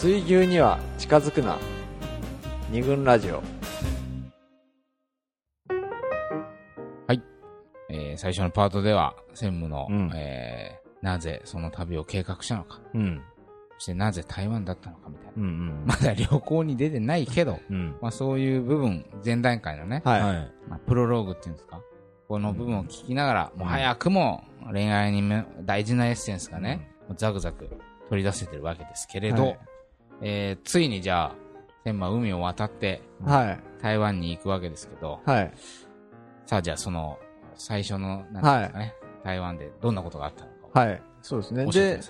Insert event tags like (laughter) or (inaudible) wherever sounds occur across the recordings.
水牛には近づくな二軍ラジオえー最初のパートでは、専務の、うんえーなぜその旅を計画したのか、うん。そしてなぜ台湾だったのかみたいな。うんうん。まだ旅行に出てないけど、うん。まあそういう部分、前段階のね、はい、はい。まあ、プロローグっていうんですか、この部分を聞きながら、もう早くも恋愛にめ大事なエッセンスがね、もうザクザク取り出せてるわけですけれど、はいえーついにじゃあ、千馬海を渡ってはい。台湾に行くわけですけど、はい。さあじゃあその最初の、なんですかね、台湾でどんなことがあったのかはい。そうですね。で。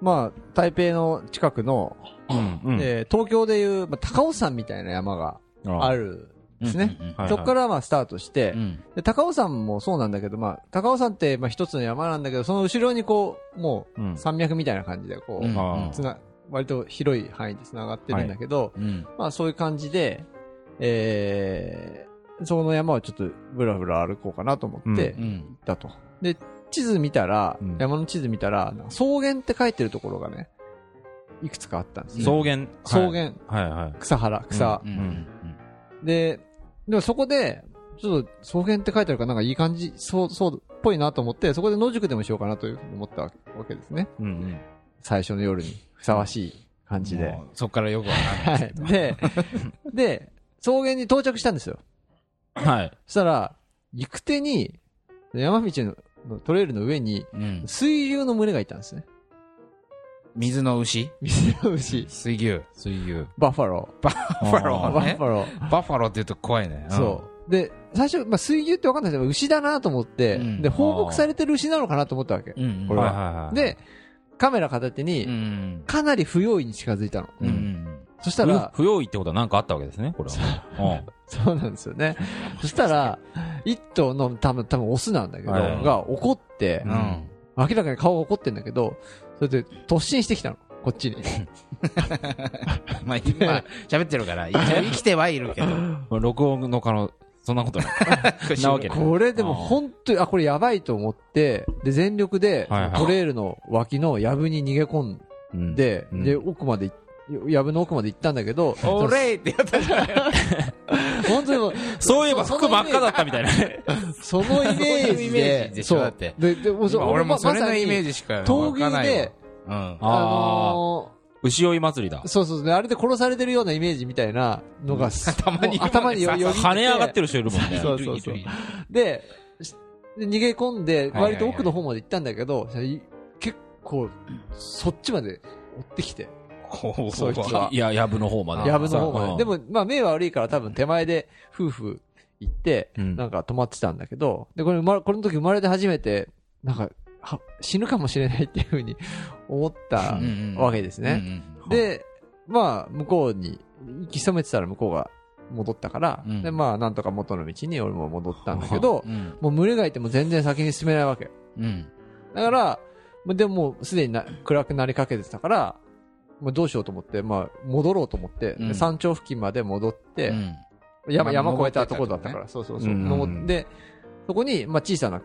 まあ台北の近くの、うん。うん。えー東京でいう、まあ、高尾山みたいな山があるんですね、そこからまあスタートして、うん。で高尾山もそうなんだけど、まあ、高尾山ってまあ一つの山なんだけどその後ろにこうもう。山脈みたいな感じでこう、うん。あ。つな割と広い範囲で繋がってるんだけど、うんまあそういう感じで、えー、その山をちょっとブラブラ歩こうかなと思って行うんったと。で、地図見たら、うん山の地図見たら、草原って書いてるところがね、いくつかあったんですよ。草原。草原、はいはい。草原、草、うんうんで、でもそこで、ちょっと草原って書いてあるからなんかいい感じ、そう、そうっぽいなと思って、そこで野宿でもしようかなというふうに思ったわけですね。うんうん。最初の夜にふさわしい感じで。そこからよくわかんないはい。で、で、草原に到着したんですよ。はい。そしたら、行く手に、山道ののトレイルの上に、うん水牛の群れがいたんですね。水の牛？水の牛、水牛。水牛。バッファロバッファロー。ーねバッフ。ァロー。バッファローって言うと怖いね。んそう。で、最初、まあ、水牛って分かんないけど、牛だなと思って、うんで、放牧されてる牛なのかなと思ったわけ。うんうん。これははいはいはい。で、カメラ片手に、うん。かなり不用意に近づいたの。うんうん。そしたら、不用意ってことは何かあったわけですね、これは。そうなんですよね。そしたら、一頭の多分、多分オスなんだけど、はいが怒ってう、ん。明らかに顔が怒ってんだけど、それで突進してきたの。こっちに。(laughs) まあ今、喋ってるから、一応 (laughs) 生きてはいるけど。うん。録音の可能、そんなことない。(laughs) なわけない。これでも本当に、あ、これやばいと思って、で、全力でトレールの脇の藪に逃げ込うんんで、うんで、奥まで行っ、藪の奥まで行ったんだけど、オレイってやったじゃん。(laughs) 本当にそういえば服真っ赤だったみたいな。そのイメージで、ジでしょだってで、で、俺もそれのイメージ。ジしかわ闘。牛で、うん。あの牛追い祭りだ。ー、。そうそう。ね、あれで殺されてるようなイメージみたいなのが、(laughs) 頭に。もう頭によ跳ね上がってる人いるもんね。そうそうそう。で、逃げ込んで、割と奥の方まで行ったんだけど、い結構、そっちまで追ってきて、そいつは。いや、やぶの方まで。藪の方まで。うん。でも、まあ、目は悪いから多分手前で夫婦行って、うん。なんか止まってたんだけど、で、これこの時生まれて初めて、なんか、は死ぬかもしれないっていうふうに思ったわけですね。で、まあ、向こうに、行き潜めてたら向こうが戻ったから、うんで、まあ、なんとか元の道に俺も戻ったんだけど、うんもう群れがいても全然先に進めないわけ。うん。だから、まあでももうすでにな暗くなりかけてたから、まあ、どうしようと思って、まあ、戻ろうと思って、でうん山頂付近まで戻って、うん山、まあ山越えたところだったから、そうそうそう。うん登って、そこに、まあ小さな、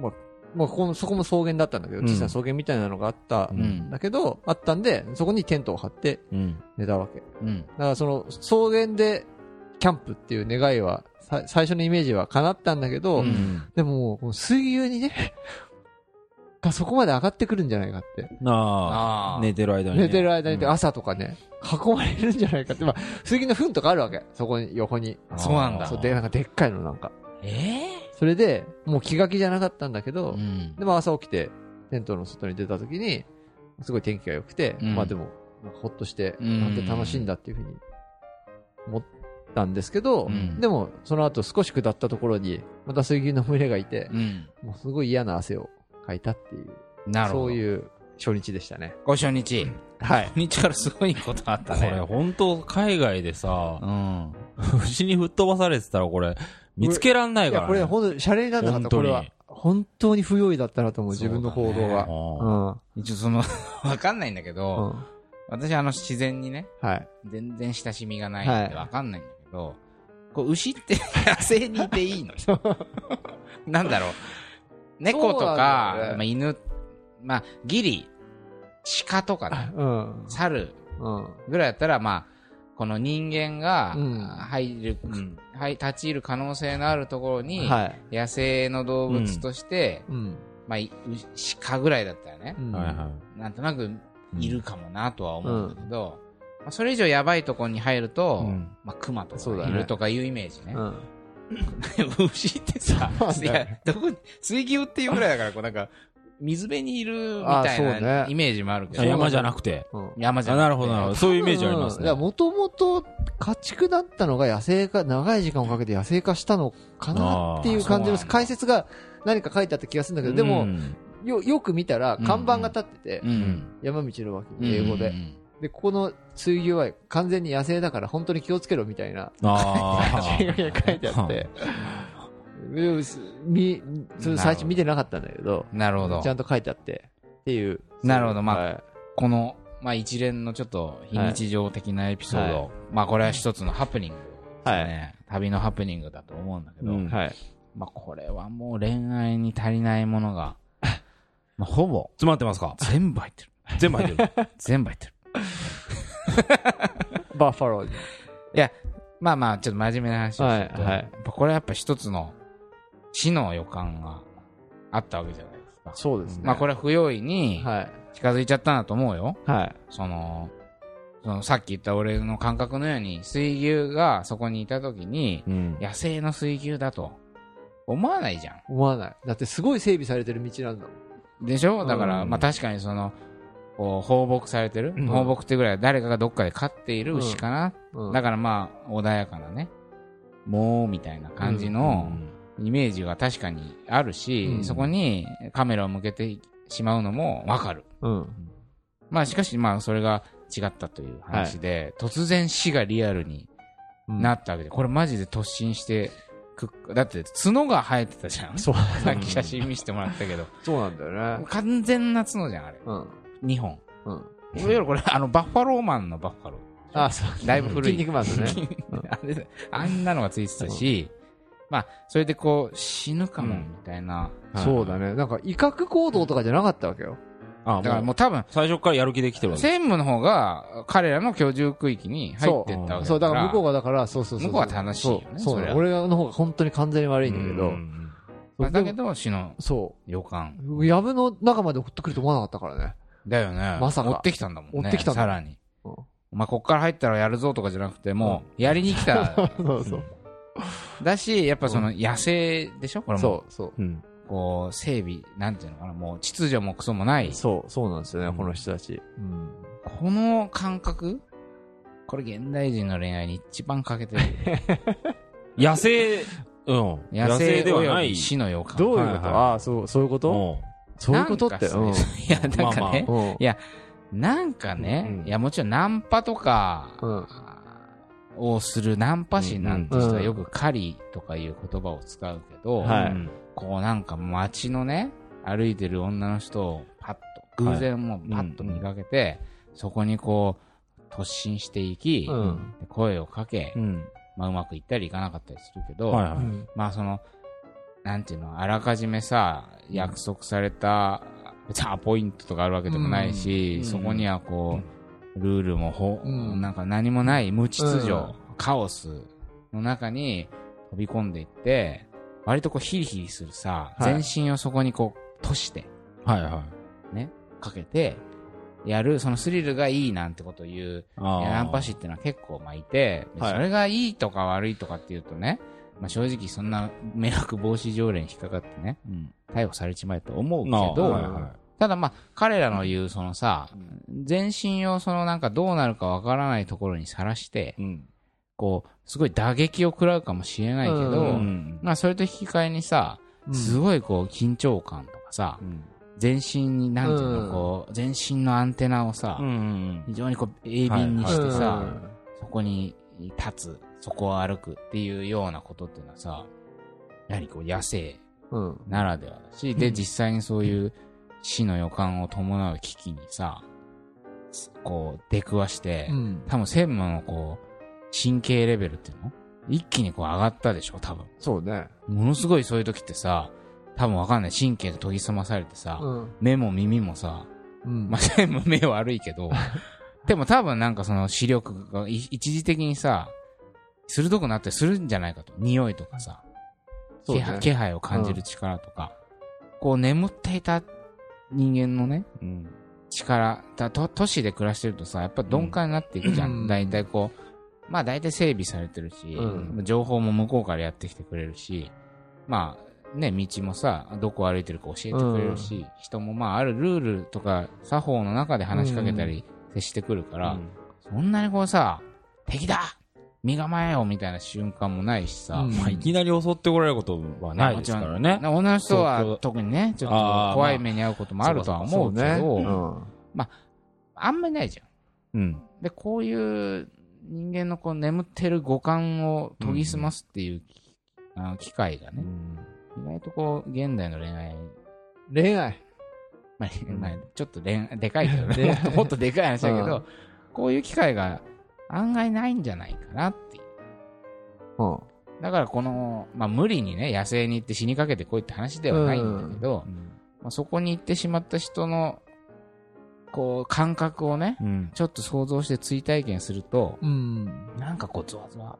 まあ、まあ、ここも、そこも草原だったんだけど、うん小さな草原みたいなのがあったうんんだけど、あったんで、そこにテントを張ってうん。寝たわけ。だうん。からその、草原でキャンプっていう願いは、さ最初のイメージは叶ったんだけど、うんでも、水牛にね、(laughs) がそこまで上がってくるんじゃないかって。なあーあ、寝てる間にね。寝てる間にうん朝とかね、囲まれるんじゃないかって。まあ、水牛の糞とかあるわけ。そこに、横に。そうなんだそう、で、なんかでっかいのなんか。えそれで、もう気が気じゃなかったんだけど、えうん。でも朝起きて、テントの外に出た時に、すごい天気が良くて、うんまあでも、ほっとして、うんなんて楽しいんだっていうふうに思ったんですけど、うんでも、その後少し下ったところに、また水牛の群れがいて、うん。もうすごい嫌な汗をかいたっていう、なるほど。そういう初日でしたね。ご初日。はい。初日からすごいことあったこれね。本当海外でさう、ん。(laughs) 牛に吹っ飛ばされてたらこれ、見つけらんないからね。これ本当に、シャレにならなかった、これは。本当に不用意だったなと思う、自分の行動が。あうん。一応その、(laughs) わかんないんだけうど、ん。私あの自然にね、はい。全然親しみがないはいんでわかんないんだけど、こう牛って野生にいていいのなんだろう。猫とかまあ、犬、まあ、ギリ、鹿とかね、うん。猿、うん。ぐらいだったら、まあ、この人間がうん入る、うんはい、立ち入る可能性のあるところに、はい。野生の動物として、うん。まあ、鹿ぐらいだったらね、うん。なんとなくいるかもなとは思うんだけど、まあ、それ以上やばいところに入ると、うんまあ、熊とそうだねかいるとかいうイメージね。うん。(laughs) 牛ってさいや、どこに、水牛っていうぐらいだから、こうなんか、水辺にいるみあたいなイメージもあるけど、山じゃなくて。うん。山じゃなくてあなるほど、なるほど。そういうイメージありますね。もともと家畜だったのが野生化、長い時間をかけて野生化したのかなっていう感じのあーそうなんだ解説が何か書いてあった気がするんだけど、でも、うんよ、よく見たら看板が立ってて、うん。山道の脇に英語で。うんで、ここの水牛は完全に野生だから本当に気をつけろみたいなあ (laughs) 書いてあって、でみ、それ最初見てなかったんだけど、なるほどち。ゃんと書いてあって、っていう。なるほどまあはいこの、まあ一連のちょっと非日常的なエピソード、はまあこれは一つのハプニングですね。旅のハプニングだと思うんだけど、うんはい。まあこれはもう恋愛に足りないものが、(laughs) まあほぼ詰まってますか？全部入ってる。全部入ってる。(laughs) 全部入ってる。(laughs) バッファローに。まあまあ、ちょっと真面目な話をすると、はいはいこれやっぱ一つの死の予感があったわけじゃないですか。そうですね。まあこれは不用意にはい。近づいちゃったんだと思うよ。はい。その、そのさっき言った俺の感覚のように水牛がそこにいた時にうん。野生の水牛だと思わないじゃん。思わない。だってすごい整備されてる道なんだもん。でしょ？だから、うんまあ確かにその、こう放牧されてる、うん放牧ってぐらい誰かがどっかで飼っている牛かな、うん。だからまあ穏やかなね、もうみたいな感じの、イメージが確かにあるし、うんそこにカメラを向けてしまうのもわかる。うん。まあしかしまあそれが違ったという話で、突然死がリアルになったわけで、これマジで突進してくっ、だって角が生えてたじゃん？そう。さっき写真見せてもらったけど、そうなんだよね。完全な角じゃん、あれ。うん。2本。うん。いわゆるこれ、あの、バッファローマンのバッファロー。あ、そう。だいぶ古い。筋肉マンのね。(laughs) あんなのがついてたし、まあ、それでこう、死ぬかも、みたいな。そうだね。なんか威嚇行動とかじゃなかったわけよ。あ、だからもう、多分、最初からやる気できてるわけ。専務の方が彼らの居住区域に入ってったわけだから。そう、だから向こうがだから、そうそうそう。向こうは正しいよねそうそう俺の方が本当に完全に悪いんだけど。うんまあだけど。ど、死のそ予感。う。藪の中まで送ってくると思わなかったからね。だよね。まさか追ってきたんだもんね。追ってきたんださらに。うんお前こっから入ったらやるぞとかじゃなくて、もう、やりに来た。(laughs) そうそう。だし、やっぱその野生でしょ？これも。そう、そう。うん。こう、整備、なんていうのかな、もう秩序もクソもない。そう、そうなんですよね、うんこの人たち。うん。この感覚これ現代人の恋愛に一番欠けてる。(laughs) 野生、うん。野生ではない。死の予感。どういうことはいはああ、そう、そういうこと？うんそういうことって？いや、なんかね、うん。いやなんかね、うんいや、もちろんナンパとか、うんをするナンパ師なんて人はよく狩りとかいう言葉を使うけど、はいうん。こうなんか街のね、歩いてる女の人をパッと、偶然もうパッと見かけて、そこにこう、突進していき、声をかけ、うん。まあうまくいったりいかなかったりするけど、はいはい。まあその、なんていうの、あらかじめさ、約束された、別にアポイントとかあるわけでもないし、うん。そこにはこう、ルールもほ、うん。なんか何もない無秩序、うん。カオスの中に飛び込んでいって、割とこうヒリヒリするさ、はい。全身をそこにこう、閉して、はいはい。かけて、やる、そのスリルがいいなんてことを言う、ナンパ師っていうのは結構まあいて、はい。それがいいとか悪いとかっていうとね、まあ、正直そんな迷惑防止条例に引っかかってね、うん。逮捕されちまえと思うけど、はいはただまあ彼らの言うそのさ、全身をそのなんかどうなるかわからないところにさらして、い。うん。こう、すごい打撃を食らうかもしれないけど、ううん。まあそれと引き換えにさ、すごいこう緊張感とかさ、うん。全身になんていうの、うんこう、全身のアンテナをさ、うん。非常にこう鋭敏にしてさ、うんそこに立つ、そこを歩くっていうようなことっていうのはさ、やはりこう野生うん。ならではだし、で、うん実際にそういう死の予感を伴う危機にさ、こう出くわして、うん。多分専務のこう、神経レベルっていうの？一気にこう上がったでしょ、多分。そうね。ものすごいそういう時ってさ、多分わかんない。神経が研ぎ澄まされてさ、うん。目も耳もさ、うんまあ、専務目悪いけど、(laughs) でも多分なんかその視力がい一時的にさ、鋭くなったりするんじゃないかと。匂いとかさ、ね気配気配を感じる力とか、こう眠っていた人間のね、うん。力、だと都市で暮らしてるとさ、やっぱ鈍感になっていくじゃうん。ん。大体こう、まあ大体整備されてるし、う情報も向こうからやってきてくれるし、まあね、道もさ、どこ歩いてるか教えてくれるし、人もまああるルールとか作法の中で話しかけたり接してくるから、そんなにこうさ、敵だ身構えよみたいな瞬間もないしさ、うんまあ、いきなり襲ってこられることはないですからね。な女の人は特にね、ちょっと怖い目に遭うこともあるとは思うけど、そうね。うんあんまりないじゃん。うん。で、こういう人間のこう眠ってる五感を研ぎ澄ますっていう、あの機会がね、意外とこう、現代の恋愛、恋愛。まあ、まあ、ちょっと恋愛でかいけどね、もっともっとでかい話だけどうん、こういう機会が案外ないんじゃないかなっていう。うん。だからこの、まあ無理にね、野生に行って死にかけてこいって話ではないんだけど、まあ、そこに行ってしまった人の、こう、感覚をね、うん。ちょっと想像して追体験すると、うん。なんかこう、ゾワゾワ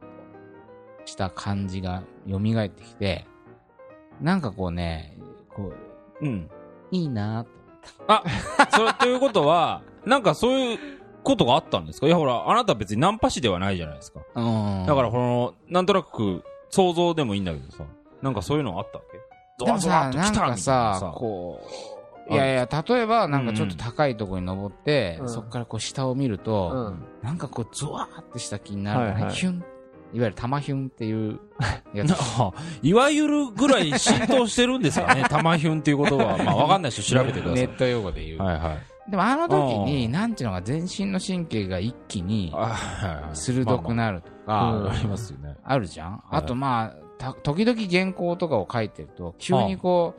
した感じが蘇ってきて、なんかこうね、こう、うん。いいなと。それ、ということは、なんかそういうことがあったんですか？いや、ほら、あなた別にナンパ師ではないじゃないですか。うんだから、この、なんとなく、想像でもいいんだけどさ、なんかそういうのあったわけ？ゾでもワっと来たみたいなささ、。こう、いやいや、例えばなんかちょっとうん高いところに登って、うんそこからこう下を見ると、うん。なんかこう、ゾワーってした気になるのね、はいはいヒュン。いわゆる玉ヒュンっていうやつ (laughs) な。あいわゆるぐらい浸透してるんですかね (laughs) 玉ヒュンっていうことは。まあ、わかんない人調べてください。ネット用語で言う。はいはい。でもあの時に、うんなんていうのが全身の神経が一気に鋭くなるとか、まあまあありますよね。あるじゃん、あとまあ、た時々原稿とかを書いてると、急にこ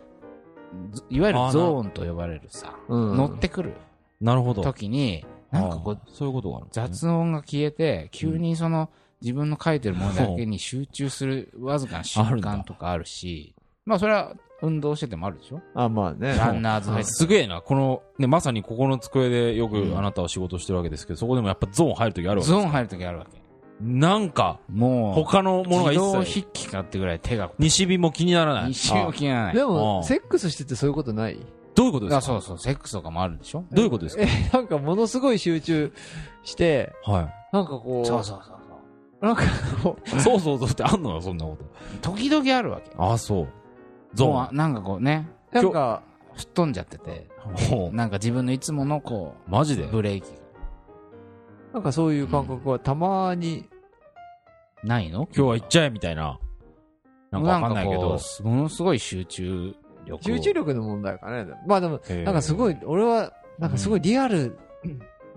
う、ずいわゆるゾーンと呼ばれるさ、うん。乗ってくるなるほど。時に、なんかこうあ、そういうことがある。雑音が消えて、急にその、自分の書いてるものだけに集中するわずかな瞬間とかあるし、まあそれは運動しててもあるでしょ？あ、まあね。ランナーズフェス。すげえな。この、ね、まさにここの机でようんくあなたは仕事してるわけですけど、そこでもやっぱゾーン入るときあるわけですゾーン入る時あるわけ。なんか、もう、他のものが自動一切、筆記かってぐらい手が、西日も気にならない一。瞬も気にならない。であも、あセックスしててそういうことない？どういうことですか？あそうそう、セックスとかもあるでしょ？どういうことですか？え、なんかものすごい集中して、はなんかこう、そうそうそうなんかこう、い。そうそうそうってあんのよ、そんなこと。そう。時々あるわけ。ああ、そう。ゾーン。なんかこうね、なんか、吹っ飛んじゃってて、ほなんか自分のいつものこうマジで？う、ブレーキがなんかそういう感覚はたまに、ないの？今日は行っちゃえみたいな。なんかわかんないけどものすごい集中力を。集中力の問題かね。まあでも、なんかすごい、俺は、なんかすごいリアル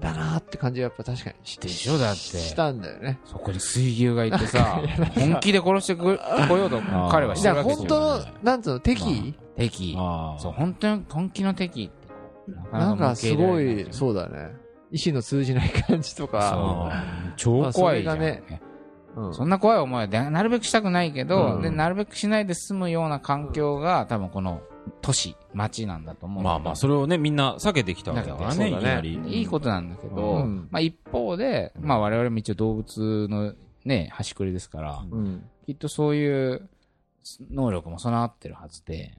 だなって感じはやっぱ確かにしでしょだってしたんだよね。そこに水牛がいてさ、(laughs) 本気で殺してこようと彼はしてるわけです本よ。当の、なんつうの、敵？敵。ああ。そう、本当に本気の敵って。ななんかすごい、う。そうだね。意志の通じない感じとか。超怖いじゃん。まあそれがねうんそんな怖い思いはでなるべくしたくないけど、うんで、なるべくしないで済むような環境が、多分この都市、町なんだと思う。まあまあ、それをね、みんな避けてきたわけだからね、いきなり。いいことなんだけど、うん。まあ一方で、まあ我々も一応動物のね、端くりですから、うん。きっとそういう能力も備わってるはずで、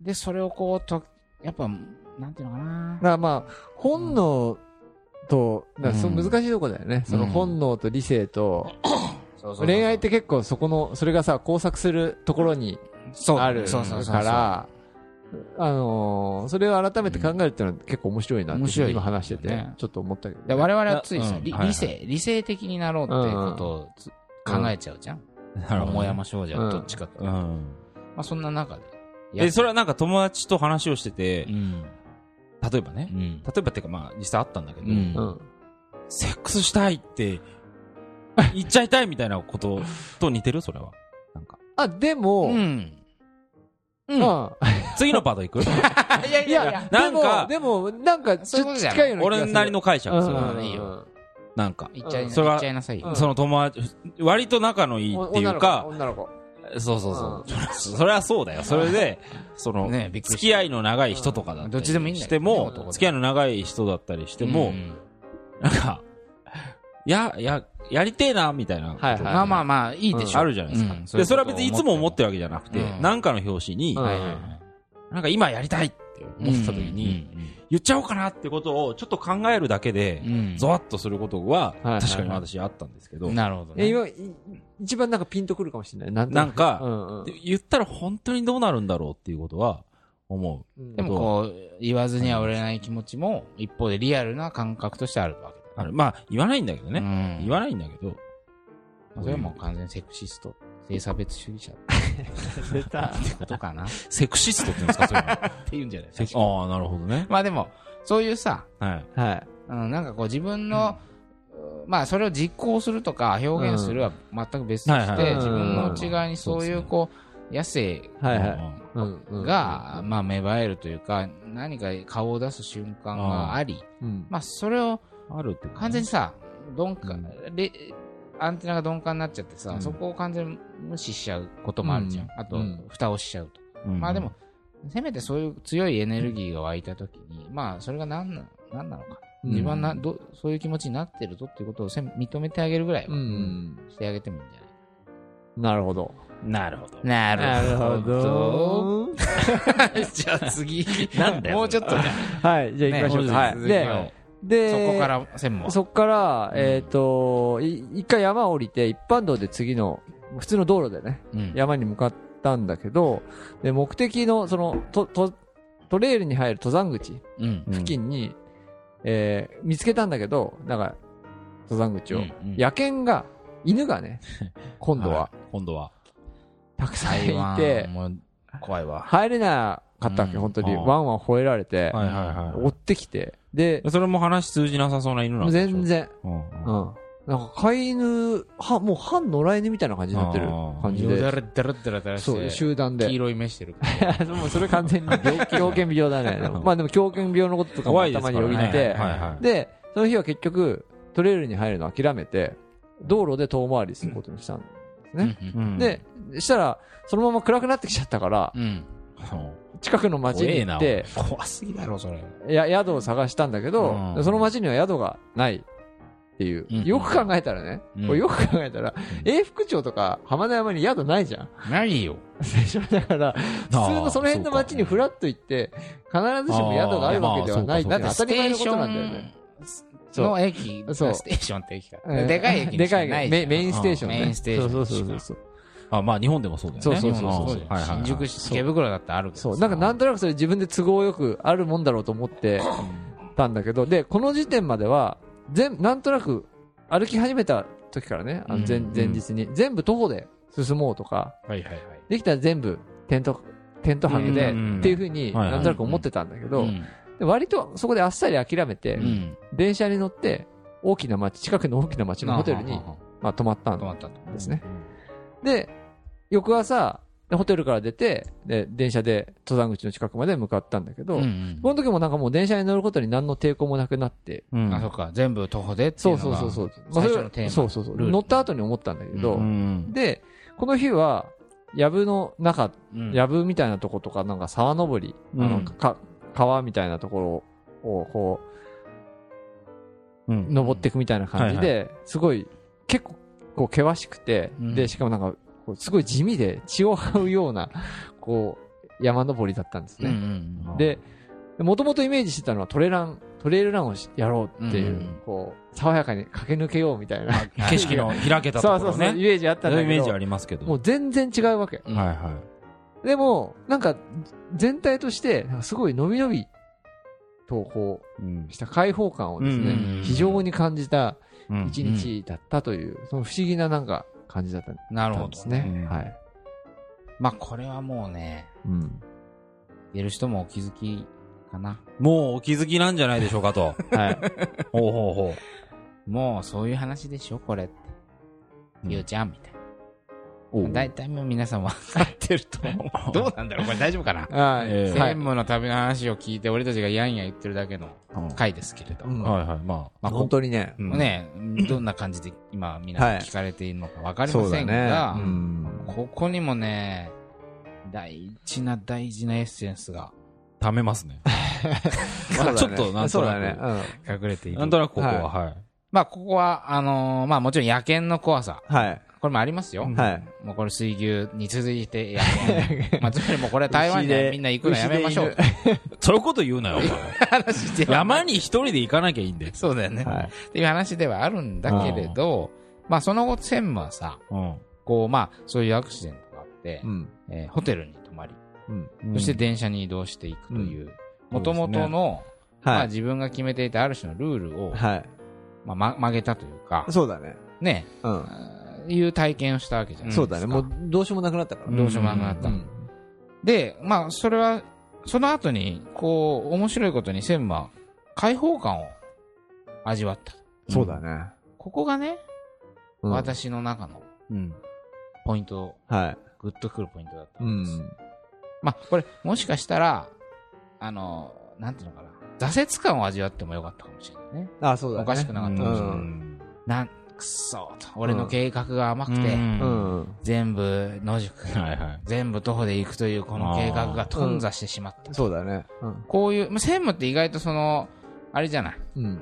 で、それをこうと、やっぱ、なんていうのかな。だからまあ、本能と、そうん難しいとこだよね。その本能と理性と、恋愛って結構そこの、それがさ、交錯するところにあるそうそうそうそうから、あのーそれを改めて考えるっていうのは結構面白いなって面白い今話しててね、ちょっと思ったけどね。で我々はついさ、理うんはいはい理性、理性的になろうっていうことをつ考えちゃうじゃん。なるほどね。桃山少女はどっちかっていうと。まうん。あそんな中で。え、それはなんか友達と話をしててう、ん。例えばねう。ん。例えばっていうかまあ、実際あったんだけど、うんうん。セックスしたいって、言っちゃいたいみたいなことと似てる？それは。あ、でも、うん。うん。まあ、次のパートいく？(laughs) いやいいや、なんかでも、でもなんか、ちょっとそういうことじゃない近いような気がする。俺なりの解釈うんするうんいいよなんか。言っちゃいなそれは言っちゃいなさいよ。その友達、割と仲のいいっていうか、女の子。そうそうそう。それはそうだよ。それで、(laughs) その、ねびっくりした付き合いの長い人とかだったりどっちでもいいんだよしてもね男で、付き合いの長い人だったりしても、うんなんか、や、や、やりてえな、みたいな。はいはいまあまあまあ、いいでしょ。あるじゃないですか。うん。で、それは別にいつも思ってるわけじゃなくて、うん。なんかの表紙に、なんか今やりたいって思ってた時に、言っちゃおうかなってことをちょっと考えるだけでう、ん、ゾワッとすることは、確かに私あったんですけど、なるほどね。一番なんかピンとくるかもしれない。なんか。(laughs) 言ったら本当にどうなるんだろうっていうことは思う。うんでもこう、言わずには売れない気持ちも、一方でリアルな感覚としてあるわけあるまあ、言わないんだけどだね。ね。言わないんだけど、それはもう完全にセクシスト、性差別主義者っ (laughs) 出た。てことかなっ (laughs) セクシストって言うんですか、そういうの。ていうんじゃないですか。ああ、なるほどね。まあでも、そういうさ、はい。はい。うん、なんかこう自分の、まあそれを実行するとか表現するは全く別として、はいはい自分の内側にそういうこう、野生はいはい。うんうんうんが、まあ芽生えるというか、何か顔を出す瞬間があり、うん。まあそれをあるって完全にさ、鈍感うん、レアンテナが鈍感になっちゃってさ、うんそこを完全に無視しちゃうこともあるじゃん。うんあとうん、蓋をしちゃうと。うんまあでも、せめてそういう強いエネルギーが湧いたときに、まあそれが何な何なのか。うん自分はなどそういう気持ちになってるぞっていうことをせ認めてあげるぐらいはうん。してあげてもいいんじゃなるほど。なるほど。ないなるほど。(laughs) じゃあ次。なんだよもうちょっとじゃはい、じゃあ行きましょうか。ねはい。で、続きをで、そこから専門。そっから、えっと、い一回山を降りて、一般道で次の、普通の道路でね、うん山に向かったんだけど、で、目的の、その、と、と、トレイルに入る登山口うん。付近に、えー見つけたんだけど、なんか、登山口を。うんうん野犬が、犬がね、(laughs) 今度は、い。今度は。たくさんいて、怖いわ。入れなかったわけ、うん本当に。ワンワン吠えられて、はいはいは追ってきて、でい。、それも話通じなさそうな犬なんでしょ？全。然、うん。うん。なんか飼い犬、は、もう半野良犬みたいな感じになってる感じで。よだれだらだらだらしそう、て、集団で。黄色い目してる。(laughs) もうそれ完全に (laughs) 狂犬病だね。まあでも狂犬病のこととかも。頭によぎって。で、その日は結局、トレイルに入るのを諦めて、道路で遠回りすることにしたんですね。で、したら、そのまま暗くなってきちゃったから、近くの町に行って、怖すぎだろ、それ。や宿を探したんだけど、うんその町には宿がないっていう。うんよく考えたらね、うんよく考えたら、永福町とか浜田山に宿ないじゃん。ないよ。だから、普通のその辺の町にフラッと行って、必ずしも宿があるわけではない。だって当たり前のことなんだよね。の駅、そうステーションって駅か。うんでかい駅にでかいしかないメメインステーションね。メインステーションそうそうそうそう。あ、まあ日本でもそうだよね。そうそうそうそう新宿市池袋だってあるけどさそう。なんかなんとなくそれ自分で都合よくあるもんだろうと思ってたんだけど、で、この時点までは、全、なんとなく歩き始めた時からね、あの前うん前日に、全部徒歩で進もうとか、はいはいはい。できたら全部テント、テント泊でうんっていうふうになんとなく思ってたんだけど、割とそこであっさり諦めてう、ん。電車に乗って、大きな町、近くの大きな町のホテルにまあ泊まったん。ですね。で、翌朝、でホテルから出て、で、電車で登山口の近くまで向かったんだけど、うんうんこの時もなんかもう電車に乗ることに何の抵抗もなくなって、うん。あ、そっか。全部徒歩でっていそううのがそうそうそう。最初のテーマ。そうそうそう。ルール乗った後に思ったんだけど、うん。で、この日は、藪の中、うん藪みたいなとことか、なんか沢登り、あのうんか川みたいなところを、こうんう、登っていくみたいな感じで、すごい、結構、こう、険しくて、うんで、しかもなんか、すごい地味で血を這うような、こう、山登りだったんですうんうね。んで、もともとイメージしてたのはトレラン、トレイルランをしやろうっていう、うんうんこう、爽やかに駆け抜けようみたいな。(laughs) 景色の開けたとそうそうそう、イころね。メージあったんだけど。イメージありますけど。もう全然違うわけ。うんはいはい。でも、なんか、全体として、すごい伸び伸びと、こうした開放感をですね、非常に感じたうん一日だったという、その不思議ななんか感じだったんなるほどです。ね。うんはい。まあ、これはもうね、うん。出る人もお気づきかな。もうお気づきなんじゃないでしょうかと。はい。(laughs) ほうほうほもうそういう話でしょ、これって。うんゆうちゃんみたいう。な。大体もう皆さん分かってると思う。(laughs) どうなんだろうこれ大丈夫かな？(laughs) はい。専務の旅の話を聞いて俺たちがやんや言ってるだけの回ですけれど。うんはいはい。ままあ、本当にね。うんね、どんな感じで今皆さん聞かれているのか分かりません。が、うん。ここにもね、大事な大事なエッセンスがあ、貯めますね。(laughs) まあちょっとなんとなく。隠れている。なんとなくここは、はい。まあ、ここは、あのーまあもちろん野犬の怖さ。はい。これもありますよ。はい。もうこれ水牛に続いて野犬。(laughs) まあ、つまりもうこれ台湾牛ででみんな行くのやめましょう。そういうこと言うなよ、(laughs) 山に一人で行かなきゃいいんで。そうだよね。はい。っていう話ではあるんだけれど、まあその後専務はさ、うん。こうまあそういうアクシデントがあってう、ん。えーホテルに泊まり、うん。そして電車に移動していくという、もともとの、まはい。あ自分が決めていたある種のルールを、はい。まあま曲げたというか、そうだね。ね、うん。いう体験をしたわけじゃないですか。そうだね。もう、どうしようもなくなったから。どうしようもなくなった。うん。で、まあそれは、その後に、こう、面白いことに専務は開放感を味わった。そうだね。ここがね、うん。私の中のうん。ポイント、はい。グッとくるポイントだったうんです。ん。まあ、これ、もしかしたら、あの、なんていうのかな。挫折感を味わってもよかったかもしれないね。あ、そうだね。おかしくなかったかもしれない。うんなん、くっそーと。俺の計画が甘くて。全部野宿。全部徒歩で行くというこの計画が頓挫してしまった。そうだね。うん。こういう、まあ、専務って意外とその、あれじゃない？うん。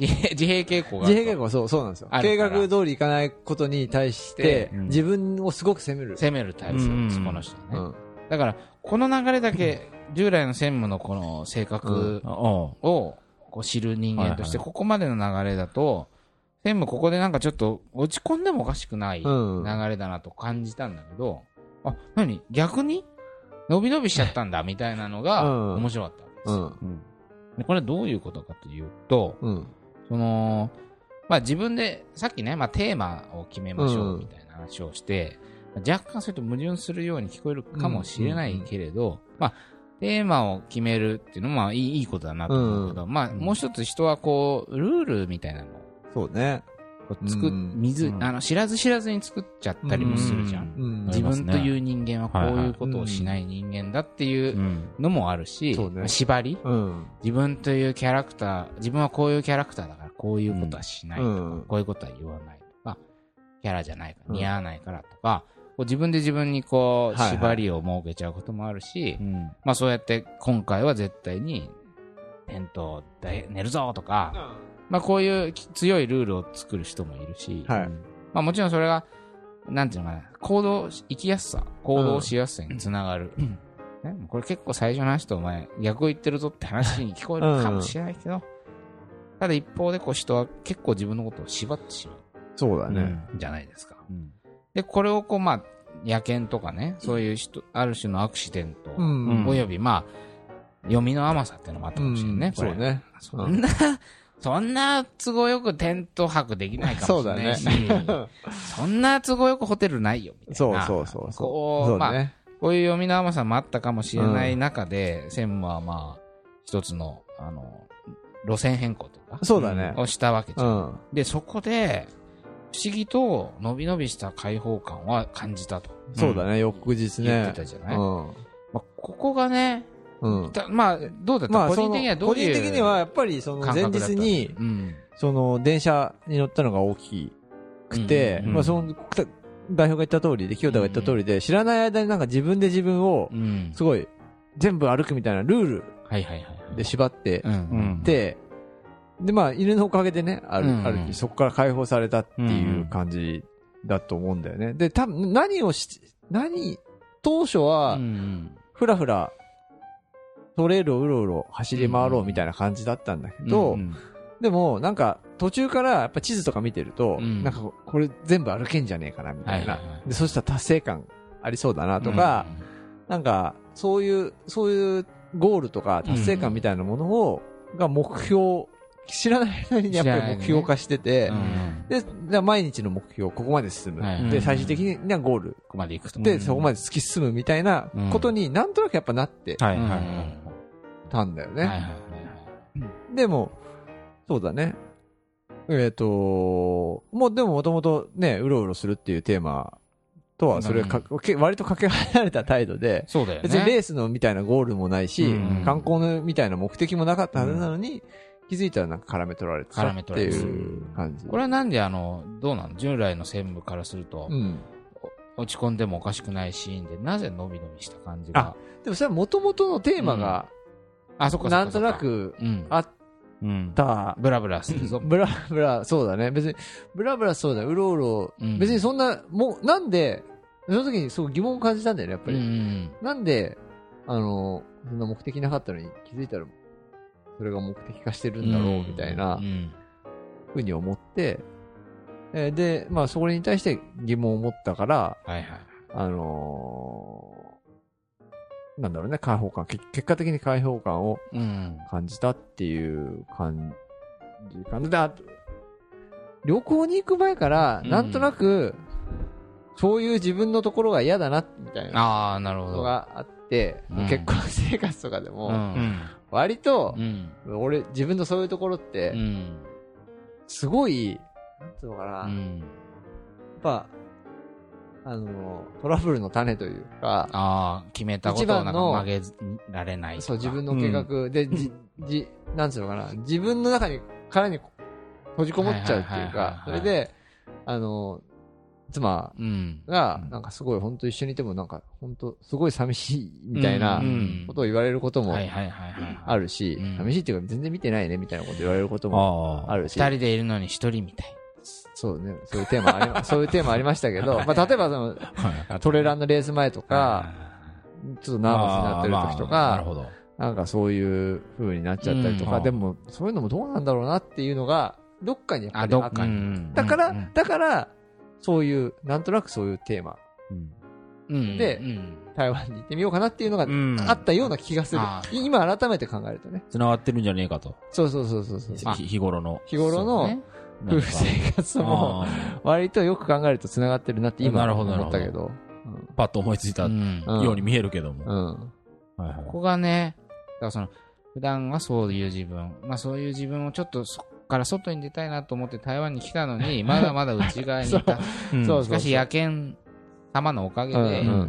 自閉傾向が。自閉傾向そう、そうなんですよ。計画通りいかないことに対してう、ん自分をすごく責める。攻めるタイプうんです、この人はね。うん。だから、この流れだけ、従来の専務のこの性格をこう知る人間として、ここまでの流れだと、専務ここでなんかちょっと落ち込んでもおかしくない流うん。れだなと感じたんだけど、あ、何？逆に？伸び伸びしちゃったんだみたいなのがうん面白かったわけですよ。うん。うんでこれはどういうことかというと、うん。その、まあ自分で、さっきね、まあテーマを決めましょううんみたいな話をして、若干それと矛盾するように聞こえるかもしれないけれど、まあテーマを決めるっていうのもまあいいいいことだなと思うけど、まあもう一つ人はこう、ルールみたいなのそうね。を作っ、うん。水、うん。あの、知らず知らずに作っちゃったりもするじゃん。うん。自分という人間はこういうことをしない人間だっていううん。のもあるし、そうね。まあ縛り？うん。自分というキャラクター、自分はこういうキャラクターだからこういうことはしないとか、うん。こういうことは言わないとか、キャラじゃないから、うん。似合わないからとか、こう自分で自分にこう、縛りを設けちゃうこともあるし、うん。まあそうやって今回は絶対に、テントで寝るぞとか、まあこういう強いルールを作る人もいるし、はいまあもちろんそれが、なんていうのかな、行動し、生きやすさ、行動しやすさにつながる。(clears throat) ね、これ結構最初の話とお前、逆を言ってるぞって話に聞こえるかもしれないけど、ただ一方でこう人は結構自分のことを縛ってしまそうだね。うじゃないですか。うんで、これをこうまあ、野犬とかね、そういう人、ある種のアクシデント、うん。およびまあ、読みの甘さっていうのもあったかもしれないね、これ。そうね。そんな、そんな都合よくテント泊できないかもしれないし、そんな都合よくホテルないよ、みたいな。そうそうそうそう。こう、まあ、そうね。こういう読みの甘さもあったかもしれない中で、専務はまあ、一つの、あの、路線変更とか、そうだね。をしたわけじゃ。うんん。で、そこで、不思議と、伸び伸びした開放感は感じたとそうだね。翌日言っねて。たじゃない、うん。まあ、ここがね、うん。たまあ、どうだった、まあ、個人的にはど個ういう人的にはやっぱりその前日に、うん。その電車に乗ったのが大きくて、うんまあその代表が言った通りで、清田が言った通りで、知らない間になんか自分で自分をう、ん。すごい、全部歩くみたいなルール。で縛ってうん。うんで、で、まあ、犬のおかげでね、ある、うんある日、そこから解放されたっていう感じだと思うんだよね。で、多分、何をし、何、当初うは、んふらふら、トレイルをうろうろ走り回ろうみたいな感じだったんだけど、うんでも、なんか、途中から、やっぱ地図とか見てると、うんなんか、これ全部歩けんじゃねえかな、みたいな。はいはいはいで、そしたら達成感ありそうだな、とか、なんか、そういう、そういうゴールとか達成感みたいなものを、が目標、知らない間にやっぱり目標化してて、うんうんで、じゃあ毎日の目標、ここまで進む。はいで、最終的にはゴール。ここまで行くと。で、そこまで突き進むみたいなことになんとなくやっぱなってはいはいうんはい。たんだよね。はいはいはいはいでも、そうだね。えっ、と、もうでももともとね、うろうろするっていうテーマとは、それか、け割とかけ離れた態度で、そうだよね。別にレースのみたいなゴールもないし、うん観光のみたいな目的もなかったはずなのに、気づいたらなんか絡め取られてたっていう感じ。これはなんであの、どうなの従来の専務からすると、うん。落ち込んでもおかしくないシーンで、なぜ伸び伸びした感じが？でもそれはもともとのテーマがあ、そっかなんとなくうん。あっうん。た、ブラブラするぞ。ブラブラ、そうだね。別に、ブラブラそうだね。うろうろ、うん別にそんな、もう、なんで、その時にすごい疑問を感じたんだよね、やっぱうんうり。ん。なんで、あの、そんな目的なかったのに気づいたら、それが目的化してるんだろう、みたいなうん。ふうに思って、えーで、まあ、そこに対して疑問を持ったから、はいはい。あのーなんだろうね、解放感、け結果的に解放感をうん。感じたっていう感じかな。で、旅行に行く前から、うんなんとなく、そういう自分のところが嫌だな、みたいなああ、なるほど。のがあって、うん結婚生活とかでう。も。割とう、ん。俺、自分のそういうところっうて、ん。すごい、なんつうのかな、やっうん。ぱ、あの、トラブルの種というか、ああ、決めたことをなんか曲げられない。そう、自分の計画で、じ、じ、なんつうのかな、自分の中に、殻に閉じこもっちゃうっていうかそれで、あの、妻うん。がう、んなんかすごい本当一緒にいてもなんか、本当すごい寂しいみたいなうんことを言われることも。あるしうん、寂しいっていうか全然見てないねみたいなこと言われることも。あるし、二人でいるのに一人みたい。そうね、そういうテーマありま、(laughs) そういうテーマありましたけど、まあ例えばその、はいトレランのレース前とか、ちょっとナーバスになってる時とか。なんかそういう風になっちゃったりとか、うんでもそういうのもどうなんだろうなっていうのが、どっかにやっぱあ、りあっどっかだから、だから、そういう、なんとなくそういうテーマ。でうん台湾に行ってみようかなっていうのがうんあったような気がする。今改めて考えるとね。繋がってるんじゃねえかと。そうそうそうそうそう。日頃の。日頃の夫婦生活も、あ割とよく考えると繋がってるなって今なるほど思ったけなど。ーパッと思いついたように見えるけども。ここがね、だからその、普段はそういう自分、まあそういう自分をちょっとそっから外に出たいなと思って台湾に来たのに、(laughs) まだまだ内側にいた。う。ん。そうしかし、野犬様のおかげで、こ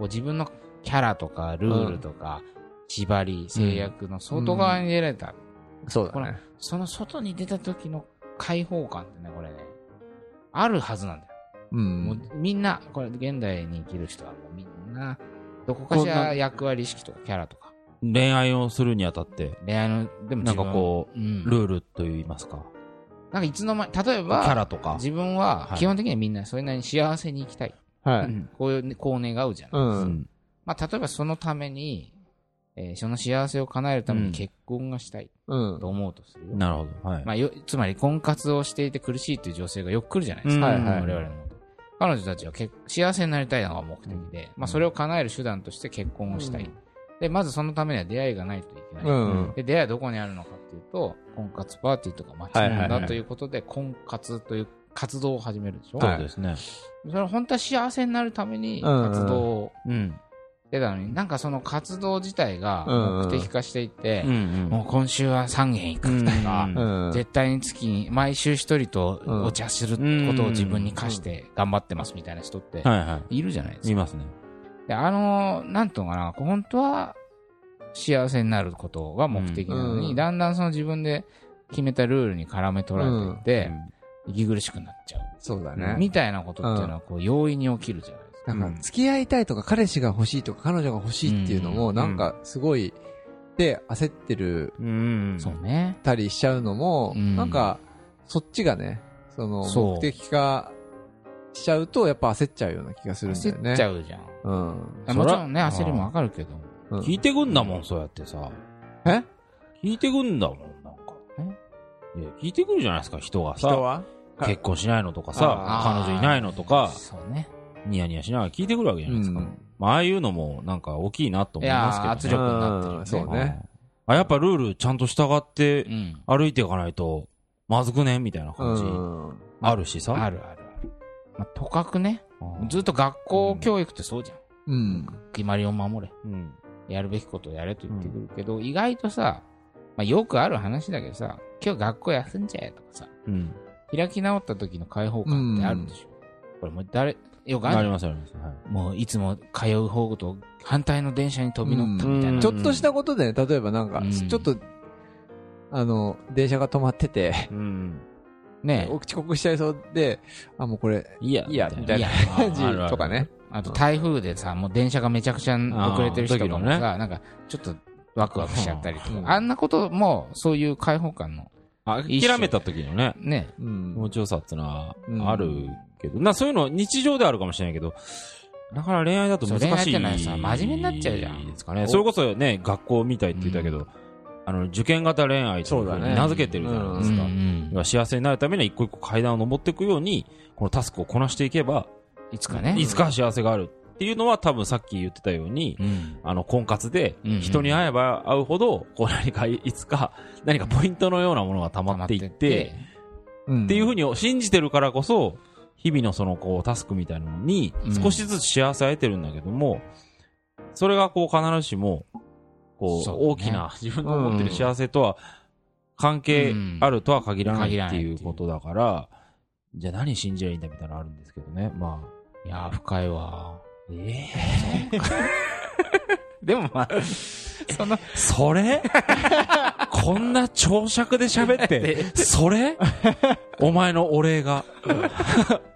う自分のキャラとかルールとか、縛り、制約の外側に出られた。そうだね。その外に出た時の解放感ってね、これね、あるはずなんだよ。う。もうんみんな、これ現代に生きる人はもうみんな、どこかしら役割意識とかキャラとか、恋愛をするにあたって、恋愛の、でもなんかこう、うん、ルールと言いますか。なんかいつの間に、例えキば、ャラとか。自分ははい基本的にはみんなそれなりに幸せに生きたい。はい。うんこういう、こう願うじゃない。うん。まあ、例えばそのために、えーその幸せを叶えるためうんに結婚がしたいうんと。思うとするよ。なるほど。はい。まあ、よ、つまり婚活をしていて苦しいという女性がよく来るじゃないですか。うんはいはい我々の。彼女たちは結幸せになりたいのが目的で、まあ、それを叶える手段として結婚をしたい。うんで、まずそのためには出会いがないといけない。うん。で、出会いはどこにあるのかっていうと、婚活パーティーとかマッチングだということで、婚活という活動を始めるでしょ、そうですね。それは本当は幸せになるためにうんうん活動をうん。してたのに、なんかその活動自体がうんうん目的化していて、うんもう今週は3軒行くとか、うんうん。絶対に月に毎週一人とお茶することを自分に課して頑張ってますみたいな人ってはいはいるじゃないですい。いか。ますね。であの、なんとかな、本当は幸せになることが目的なのに、うんだんだんその自分で決めたルールに絡め取られていって、息苦しくなっちゃう。そうだね。みたいなことっていうのは、こう、容易に起きるじゃないですか。なんか、付き合いたいとか、彼氏が欲しいとか、彼女が欲しいっていうのも、うんなんか、すごい、で、焦ってるうん。そうね。たりしちゃうのも、うんなんか、そっちがね、その、目的化しちゃうと、やっぱ焦っちゃうような気がするんだよね。焦っちゃうじゃん。うん。もちろんね、焦りもわかるけど。うん聞いてくんだもん、そうやってさ。え？聞いてくんだもん、なんか。いや、聞いてくるじゃないですか、人がさ。人は？結婚しないのとかさ、彼女いないのとか、そうね。ニヤニヤしながら聞いてくるわけじゃないですか。うんまあ、ああいうのも、なんか大きいなとい思いますけど、ね。圧力になってるよね。うんそうねあ、やっぱルールちゃんと従ってうん。歩いていかないと、まずくねみたいな感じ。うん。あるしさ。あるあるある。まあ、とかくね、うんずっと学校教育ってそうじゃん。うん。決まりを守れ。うん。やるべきことをやれと言ってくるけど、意外とさ、まあ、よくある話だけどさ、今日学校休んじゃえとかさ、うん。開き直った時の解放感ってあるでしょ。これもう誰、よくあるありますあります。はい。もういつも通う方と反対の電車に飛び乗ったみたいな。うん。ちょっとしたことでね、例えばなんか、うん。ちょっと、あの、電車が止まってて、うん。ね遅刻しちゃいそうで、あ、もうこれ、いいや、いいや、みたいなや。感じあるある。とかね。あと台風でさ、もう電車がめちゃくちゃ遅れてる人とかさ、なんかちょっとワクワクしちゃったりとか、うん。あんなことも、そういう開放感の、諦めた時のね、ね、うん。気持ちよさってのはうん。あるけど、なそういうの日常であるかもしれないけど、だから恋愛だと難しい。そう恋愛ってのはさ真面目になっちゃうじゃんですかね。それこそね、学校みたいって言ったけど、あの、受験型恋愛と名付けてるじゃないですか。うん幸せになるためには一個一個階段を登っていくように、このタスクをこなしていけば、いつかね。いつか幸せがあるっていうのは多分さっき言ってたように、うん。あの、婚活でうんうん人に会えば会うほど、こう何かいつか何かポイントのようなものが溜まっていって、うんっていうふうに信じてるからこそ、日々のそのこうタスクみたいなのにうん。少しずつ幸せを得てるんだけども、それがこう必ずしも、こうね。大きな自分の思ってる幸せとは関係あるとは限らないっていうことだから、じゃあ何信じりゃいいんだみたいなのあるんですけどね。まあ。いやー、深いわ。えでもまあ、その、それ？こんな長尺で喋って、(laughs) それ？お前のお礼が。(laughs)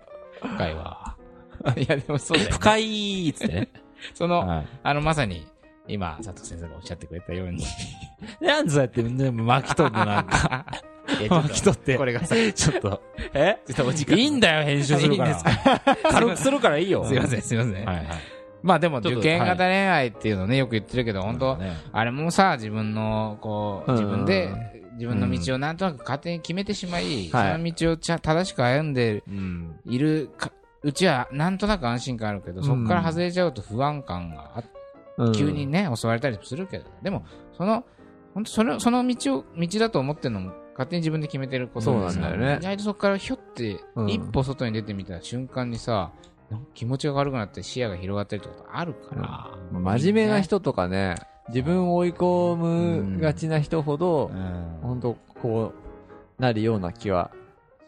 深いわ。(laughs) いや、でもそうだよ。深いっつってね。(laughs) その、はいあの、まさに、今、佐藤先生がおっしゃってくれたように。(laughs) なんぞやって、でも巻き取るのなんか。巻き取ってこれがさ、ちょっと。え？ちょっとお時間いいんだよ、編集するからいいんです。軽くするからいいよ。すいません、すいません。はいはい。まあでも、受験型恋愛っていうのね、よく言ってるけど、本当ねあれもさ、自分の、こう、うん自分で、自分の道をなんとなく勝手に決めてしまい、そはい。の道をちゃ正しく歩んでうん。いるか、うちはなんとなく安心感あるけど、そこから外れちゃうと不安感があ急にね、襲われたりするけど、でも、その、本当その、その道を、道だと思ってるのも、勝手に自分で決めてることなんだよね。意外とそこからひょって、うん。一歩外に出てみた瞬間にさ、気持ちが悪くなって視野が広がったりってことあるから。真面目な人とかね、自分を追い込むがちな人ほどう、ん。本当こう、なるような気は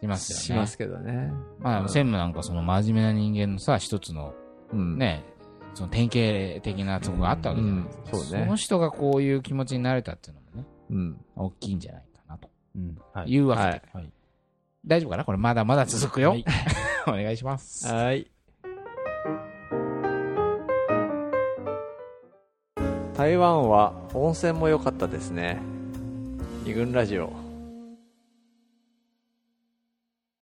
しますよね。しますけどね。まあ、専務なんかその真面目な人間のさ、一つのうん。ね、その典型的なとこがあったわけじゃないですか。うんそうねの人がこういう気持ちになれたっていうのもね、うん。大きいんじゃないかなとうん。はい。いうわけで。はいはい大丈夫かな？これまだまだ続くよ。はい (laughs) お願いします。はい。台湾は温泉も良かったですね。二軍ラジオ。